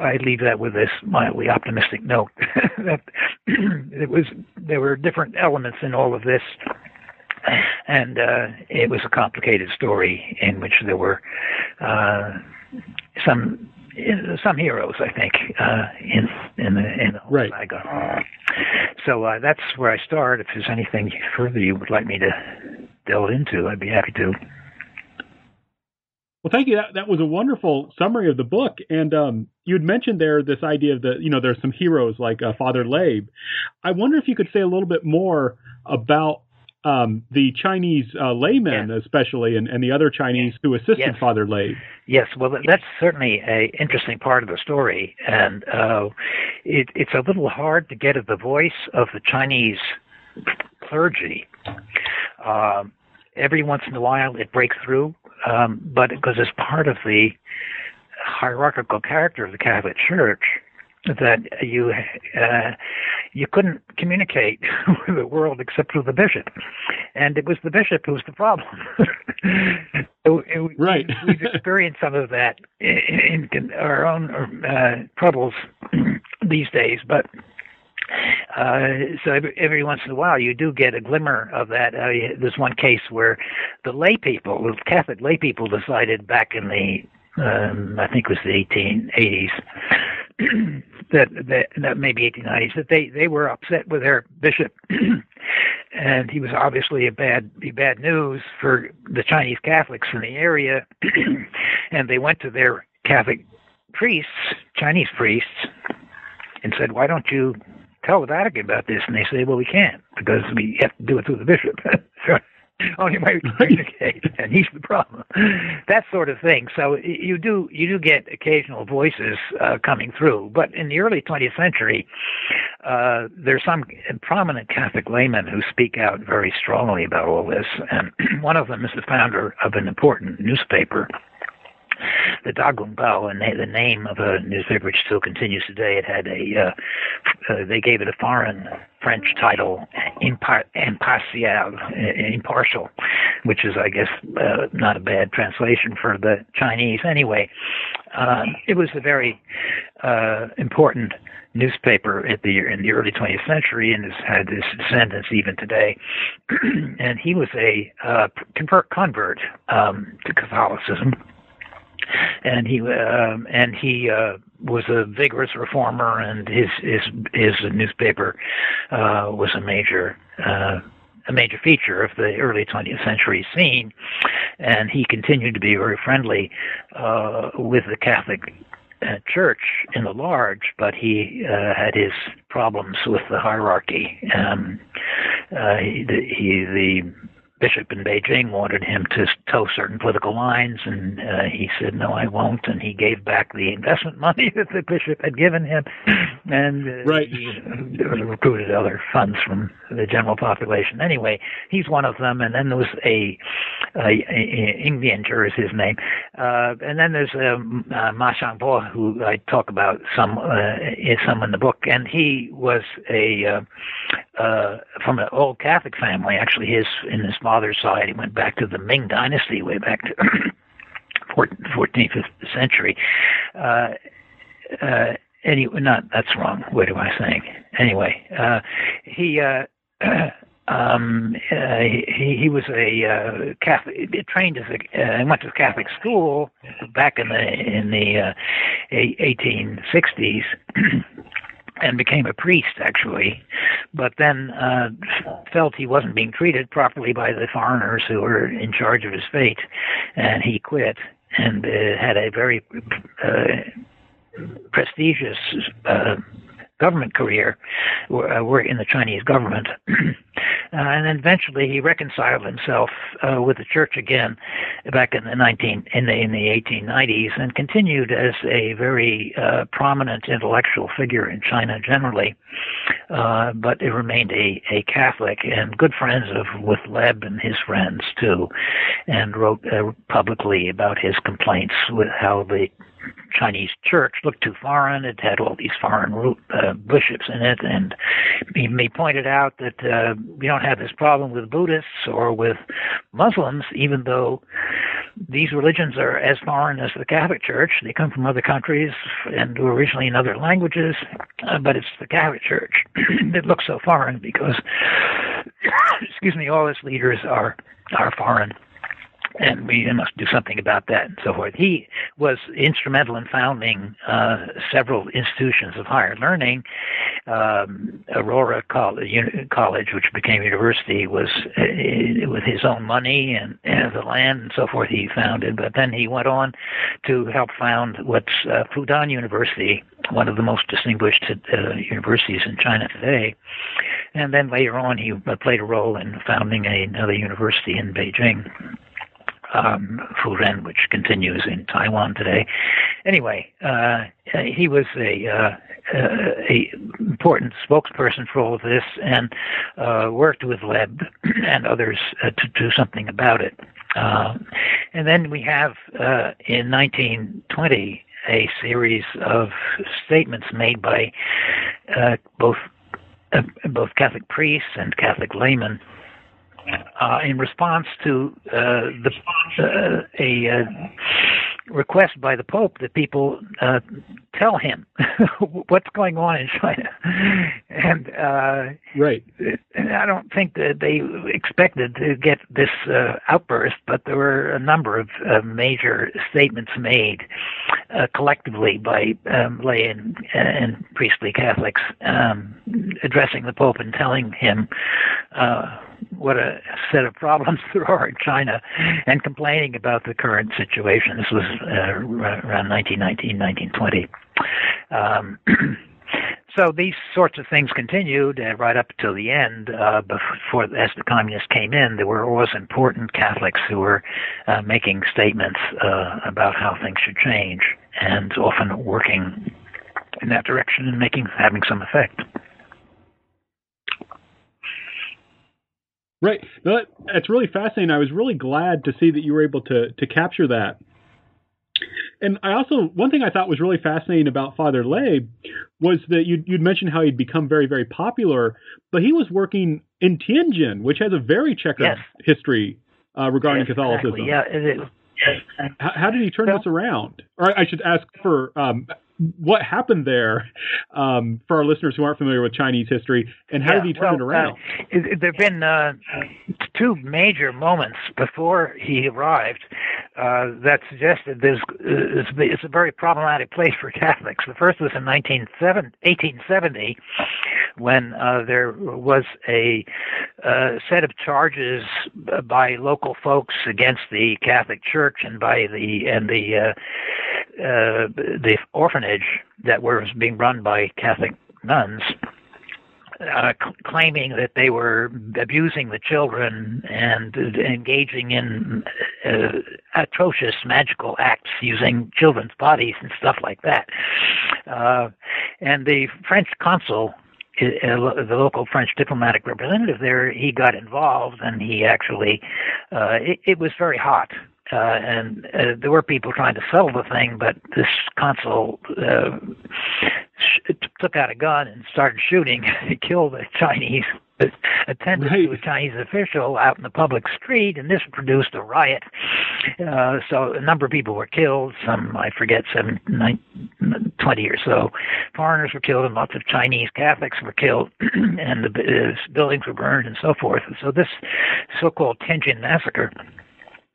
I leave that with this mildly optimistic note that it was there were different elements in all of this, and uh, it was a complicated story in which there were uh, some some heroes, I think, uh, in in the in the whole right. saga. So uh, that's where I start. If there's anything further you would like me to delve into, I'd be happy to. Well, thank you. That, that was a wonderful summary of the book. And um, you had mentioned there this idea of the, you know, there's some heroes like uh, Father Lebbe. I wonder if you could say a little bit more about um, the Chinese uh, laymen, yes. especially, and, and the other Chinese who assisted yes. Father Lebbe. Yes, well, that's certainly a interesting part of the story, and uh, it, it's a little hard to get at the voice of the Chinese clergy. Um, every once in a while, it breaks through, um, but because it's part of the hierarchical character of the Catholic Church, that you uh, you couldn't communicate with the world except with the bishop, and it was the bishop who was the problem. right. We've experienced some of that in, in our own uh, troubles these days, but. Uh, so every, every, once in a while, you do get a glimmer of that. Uh, there's one case where the lay people, the Catholic lay people, decided back in the um, I think it was the 1880s, that, that, that maybe 1890s, that they, they were upset with their bishop. and he was obviously a bad, bad news for the Chinese Catholics in the area. and they went to their Catholic priests, Chinese priests, and said, why don't you tell the Vatican about this? And they say, well, we can't because we have to do it through the bishop. so only way we communicate, and he's the problem. That sort of thing. So you do you do get occasional voices uh, coming through, but in the early 20th century, uh, there's some prominent Catholic laymen who speak out very strongly about all this, and one of them is the founder of an important newspaper the Dagong Bao, and the name of a newspaper which still continues today. It had a, uh, uh, they gave it a foreign French title, impar- impartial, impartial, which is, I guess, uh, not a bad translation for the Chinese. Anyway, uh, it was a very uh, important newspaper at the in the early 20th century and has had this descendants even today. and he was a uh, convert convert um, to Catholicism and he um, and he uh, was a vigorous reformer, and his his his newspaper uh, was a major. Uh, a major feature of the early 20th century scene, and he continued to be very friendly uh, with the Catholic uh, church in the large, but he uh, had his problems with the hierarchy. Um, uh, he, the, he, the bishop in Beijing wanted him to toe certain political lines, and uh, he said, "No, I won't." And he gave back the investment money that the bishop had given him, and uh, right. he recruited other funds from the general population. Anyway, he's one of them. And then there was a, a, a is his name, uh, and then there's um, uh, Ma Xiangbo, who I talk about some uh, some in the book, and he was a uh, uh, from an old Catholic family. Actually, his in his father's side. He went back to the Ming Dynasty, way back to 14th century. Uh, uh, anyway, not that's wrong. What am I saying? Anyway, uh, he. Uh, um, uh, he he was a uh, Catholic, trained as a uh, went to Catholic school back in the in the uh, 1860s. and became a priest actually, but then uh, felt he wasn't being treated properly by the foreigners who were in charge of his fate, and he quit and uh, had a very uh, prestigious uh, government career, uh, in the Chinese government. Uh, and then eventually he reconciled himself uh, with the church again back in the 19 in the in the 1890s and continued as a very uh, prominent intellectual figure in China generally uh, but it remained a, a Catholic and good friends of with Lebbe and his friends too and wrote uh, publicly about his complaints with how the Chinese church looked too foreign. It had all these foreign uh, bishops in it, and he, he pointed out that uh, we don't have this problem with Buddhists or with Muslims, even though these religions are as foreign as the Catholic Church. They come from other countries and were originally in other languages, uh, but it's the Catholic Church that looks so foreign because, excuse me, all its leaders are are foreign and we must do something about that and so forth. He was instrumental in founding uh, several institutions of higher learning. Um, Aurora College, which became university, was uh, with his own money and, and, the land and so forth. He founded, but then he went on to help found what's uh, Fudan University, one of the most distinguished uh, universities in China today. And then later on, he played a role in founding another university in Beijing um, Furen, which continues in Taiwan today. Anyway, uh, he was a, uh, a important spokesperson for all of this and uh, worked with Lebbe and others uh, to do something about it. Uh, and then we have uh, in 1920 a series of statements made by both both Catholic priests and Catholic laymen uh, in response to uh, the uh, a uh, request by the Pope that people uh, tell him what's going on in China, and uh, right. And I don't think that they expected to get this uh, outburst, but there were a number of uh, major statements made uh, collectively by um, lay and, and, priestly Catholics um, addressing the Pope and telling him uh, what a set of problems there are in China and complaining about the current situation. This was uh, around 1919, 1920. Um, so these sorts of things continued uh, right up until the end. Uh, before, as the communists came in, there were always important Catholics who were uh, making statements uh, about how things should change, and often working in that direction and making having some effect. Right. That, that's really fascinating. I was really glad to see that you were able to to capture that. And I also one thing I thought was really fascinating about Father Lebbe was that you'd, you'd mentioned how he'd become very very popular, but he was working in Tianjin, which has a very checkered yes. history uh, regarding yes, Catholicism. Exactly. Yeah. It, it, how, how, did he turn this around? Or I should ask for um, what happened there um, for our listeners who aren't familiar with Chinese history, and how yeah, did he turn well, it around? Uh, there have been uh, two major moments before he arrived uh, that suggested there's, uh, it's a very problematic place for Catholics. The first was in 1870 when uh, there was a uh, set of charges by local folks against the Catholic Church and by the and the uh, the orphanage that was being run by Catholic nuns, uh, c- claiming that they were abusing the children and uh, engaging in uh, atrocious magical acts using children's bodies and stuff like that. Uh, and the French consul uh, the local French diplomatic representative there, he got involved and he actually, uh, it, it was very hot uh, and uh, there were people trying to settle the thing, but this consul uh, sh- took out a gun and started shooting. he killed a Chinese attendant right. to a Chinese official out in the public street, and this produced a riot. Uh, so a number of people were killed. Some, I forget, seven, nine, twenty or so foreigners were killed, and lots of Chinese Catholics were killed, and the uh, buildings were burned and so forth. So this so-called Tianjin massacre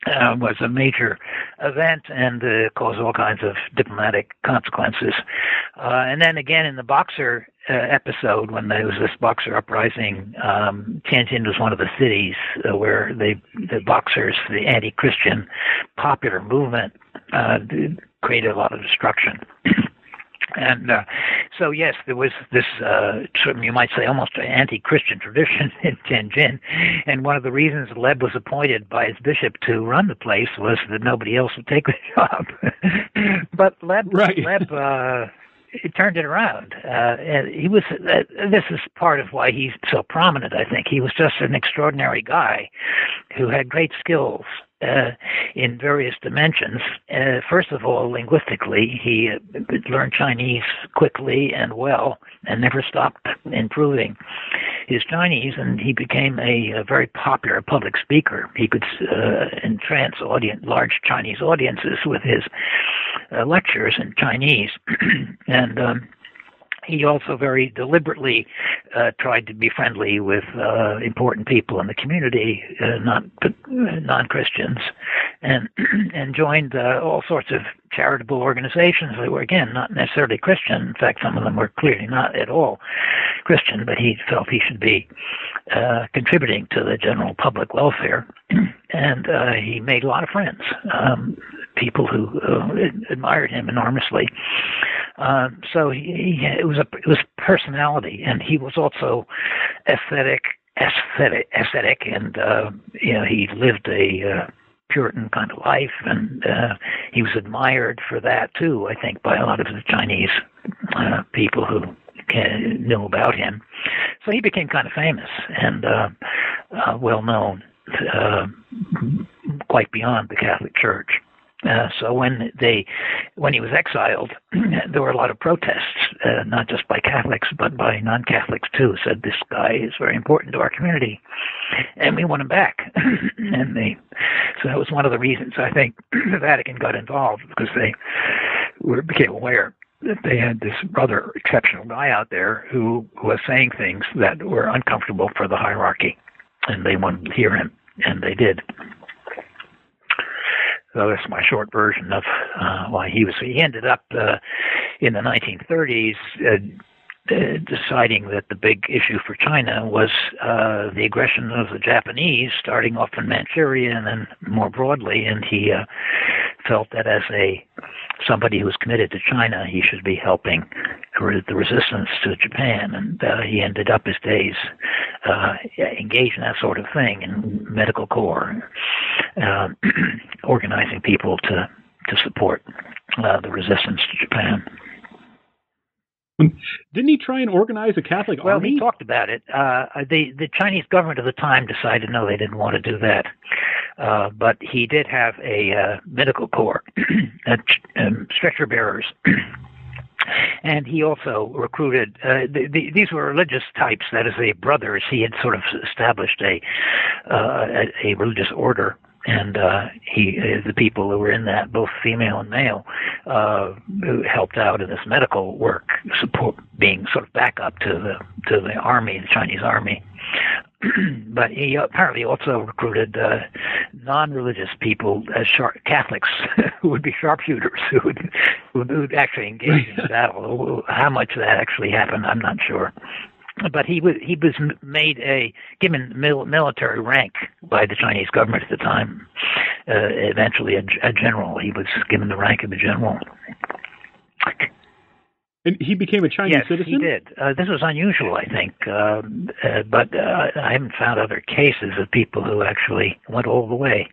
uh, was a major event and uh, caused all kinds of diplomatic consequences. Uh, and then again in the Boxer uh, episode, when there was this Boxer uprising, um, Tianjin was one of the cities uh, where they, the Boxers, the anti-Christian popular movement, uh, created a lot of destruction. And uh, so, yes, there was this, uh, you might say, almost an anti-Christian tradition in Tianjin. And one of the reasons Lebbe was appointed by his bishop to run the place was that nobody else would take the job. but Lebbe, right. Lebbe uh, he turned it around. Uh, and he was. Uh, this is part of why he's so prominent. I think he was just an extraordinary guy who had great skills uh, in various dimensions. Uh, first of all, linguistically, he uh, learned Chinese quickly and well and never stopped improving his Chinese, and he became a, a very popular public speaker. He could uh, entrance audience, large Chinese audiences with his uh, lectures in Chinese. and um, he also very deliberately uh, tried to be friendly with uh, important people in the community, uh, not non-Christians, and and joined uh, all sorts of charitable organizations that were again not necessarily Christian. In fact, some of them were clearly not at all Christian, but he felt he should be uh, contributing to the general public welfare, and uh, he made a lot of friends, um, people who admired him enormously. Uh, so he, he, it was a it was personality, and he was also aesthetic, aesthetic, aesthetic, and uh, you know he lived a uh, Puritan kind of life, and uh, he was admired for that too. I think by a lot of the Chinese uh, people who knew about him. So he became kind of famous and uh, uh, well known, uh, quite beyond the Catholic Church. Uh, so when they, when he was exiled, there were a lot of protests, uh, not just by Catholics but by non-Catholics too. Said this guy is very important to our community, and we want him back. and they, so that was one of the reasons I think the Vatican got involved because they were, became aware that they had this rather exceptional guy out there who was saying things that were uncomfortable for the hierarchy, and they wanted to hear him, and they did. So that's my short version of uh, why he was. He ended up uh, in the 1930s. Deciding that the big issue for China was uh, the aggression of the Japanese, starting off in Manchuria and then more broadly. And he uh, felt that as a somebody who was committed to China, he should be helping the resistance to Japan. And uh, he ended up his days uh, engaged in that sort of thing in medical corps, uh, organizing people to to support uh, the resistance to Japan. Didn't he try and organize a Catholic well, army? Well, he talked about it. Uh, the the Chinese government at the time decided no, they didn't want to do that. Uh, but he did have a uh, medical corps, um, stretcher bearers. and he also recruited. Uh, the, the, these were religious types. That is, the brothers. He had sort of established a uh, a, a religious order and uh, he uh, the people who were in that, both female and male, uh, who helped out in this medical work, support being sort of backup to the to the army, the Chinese army. but he apparently also recruited uh, non-religious people as sharp, Catholics who would be sharpshooters who would who would actually engage in battle. How much of that actually happened, I'm not sure but he was he was made a given mil, military rank by the Chinese government at the time. Uh, eventually, a, a general. He was given the rank of a general. And he became a Chinese yes, citizen. he did. Uh, this was unusual, I think, uh, uh, but uh, I haven't found other cases of people who actually went all the way.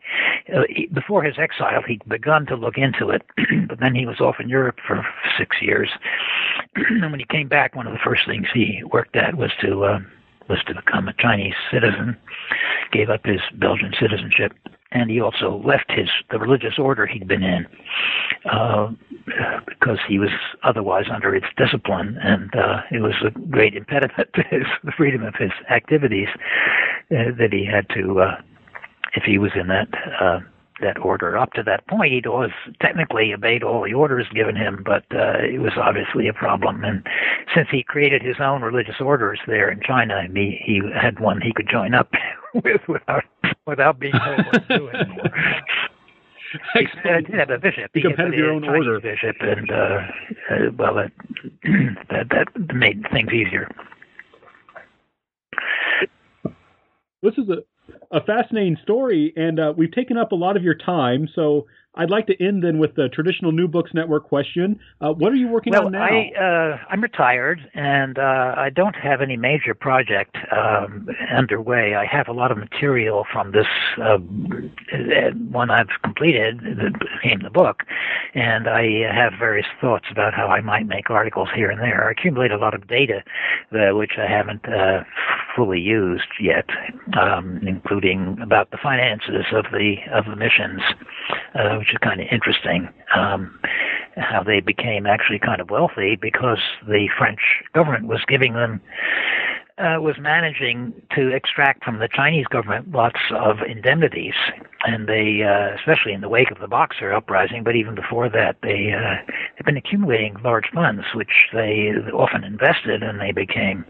Uh, he, before his exile, he'd begun to look into it, but then he was off in Europe for six years. and when he came back, one of the first things he worked at was to uh, was to become a Chinese citizen. Gave up his Belgian citizenship and he also left his the religious order he'd been in uh, because he was otherwise under its discipline, and uh, it was a great impediment to his the freedom of his activities uh, that he had to uh, if he was in that. Uh, that order. Up to that point, he'd always technically obeyed all the orders given him, but uh, it was obviously a problem. And since he created his own religious orders there in China, he, he had one he could join up with without without being told what to do anymore. Did have a bishop. He had of your own order. bishop, and uh, uh, well, that, that that made things easier. This is a a fascinating story, and uh, we've taken up a lot of your time. So I'd like to end then with the traditional New Books Network question. Uh, what are you working well, on now? I, uh, I'm retired, and uh, I don't have any major project um, underway. I have a lot of material from this uh, one I've completed that became the book, and I have various thoughts about how I might make articles here and there. I accumulate a lot of data, uh, which I haven't uh, fully used yet, um, including about the finances of the of the missions. Uh, which is kind of interesting. Um, how they became actually kind of wealthy because the French government was giving them uh, was managing to extract from the Chinese government lots of indemnities, and they, uh, especially in the wake of the Boxer uprising, but even before that, they uh, have been accumulating large funds, which they often invested, and they became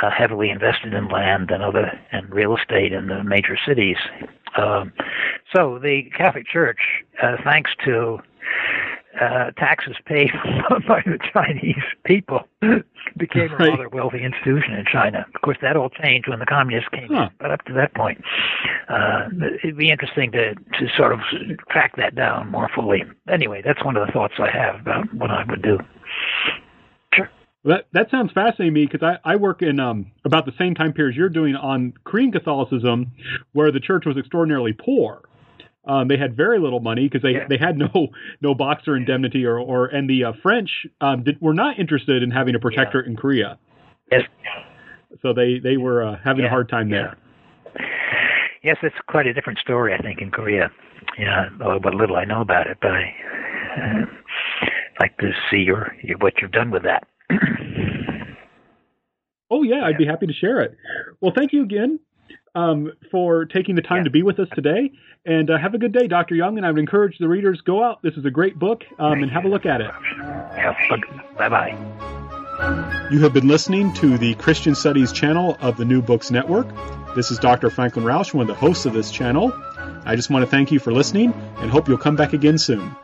uh, heavily invested in land and other and real estate in the major cities. Um, so the Catholic Church, uh, thanks to uh, taxes paid by the Chinese people, became a rather wealthy institution in China. Of course, that all changed when the communists came Huh. in, but up to that point, uh, it'd be interesting to to sort of track that down more fully. Anyway, that's one of the thoughts I have about what I would do. That that sounds fascinating to me because I, I work in um, about the same time period you're doing on Korean Catholicism, where the church was extraordinarily poor. Um, they had very little money because they, Yeah. they had no no boxer indemnity or or and the uh, French um, did, were not interested in having a protectorate in Korea, Yes. so they they were uh, having a hard time yeah. there. yes, it's quite a different story, I think, in Korea. Yeah, what little I know about it, but I uh, like to see your, your what you've done with that. Oh yeah, I'd be happy to share it. Well, thank you again um, for taking the time yeah. to be with us today. And uh, have a good day, Dr. Young. And I would encourage the readers go out. This is a great book, um, and have a look at it. Bye bye. You have been listening to the Christian Studies channel of the New Books Network. This is Dr. Franklin Rausch, one of the hosts of this channel. I just want to thank you for listening and hope you'll come back again soon.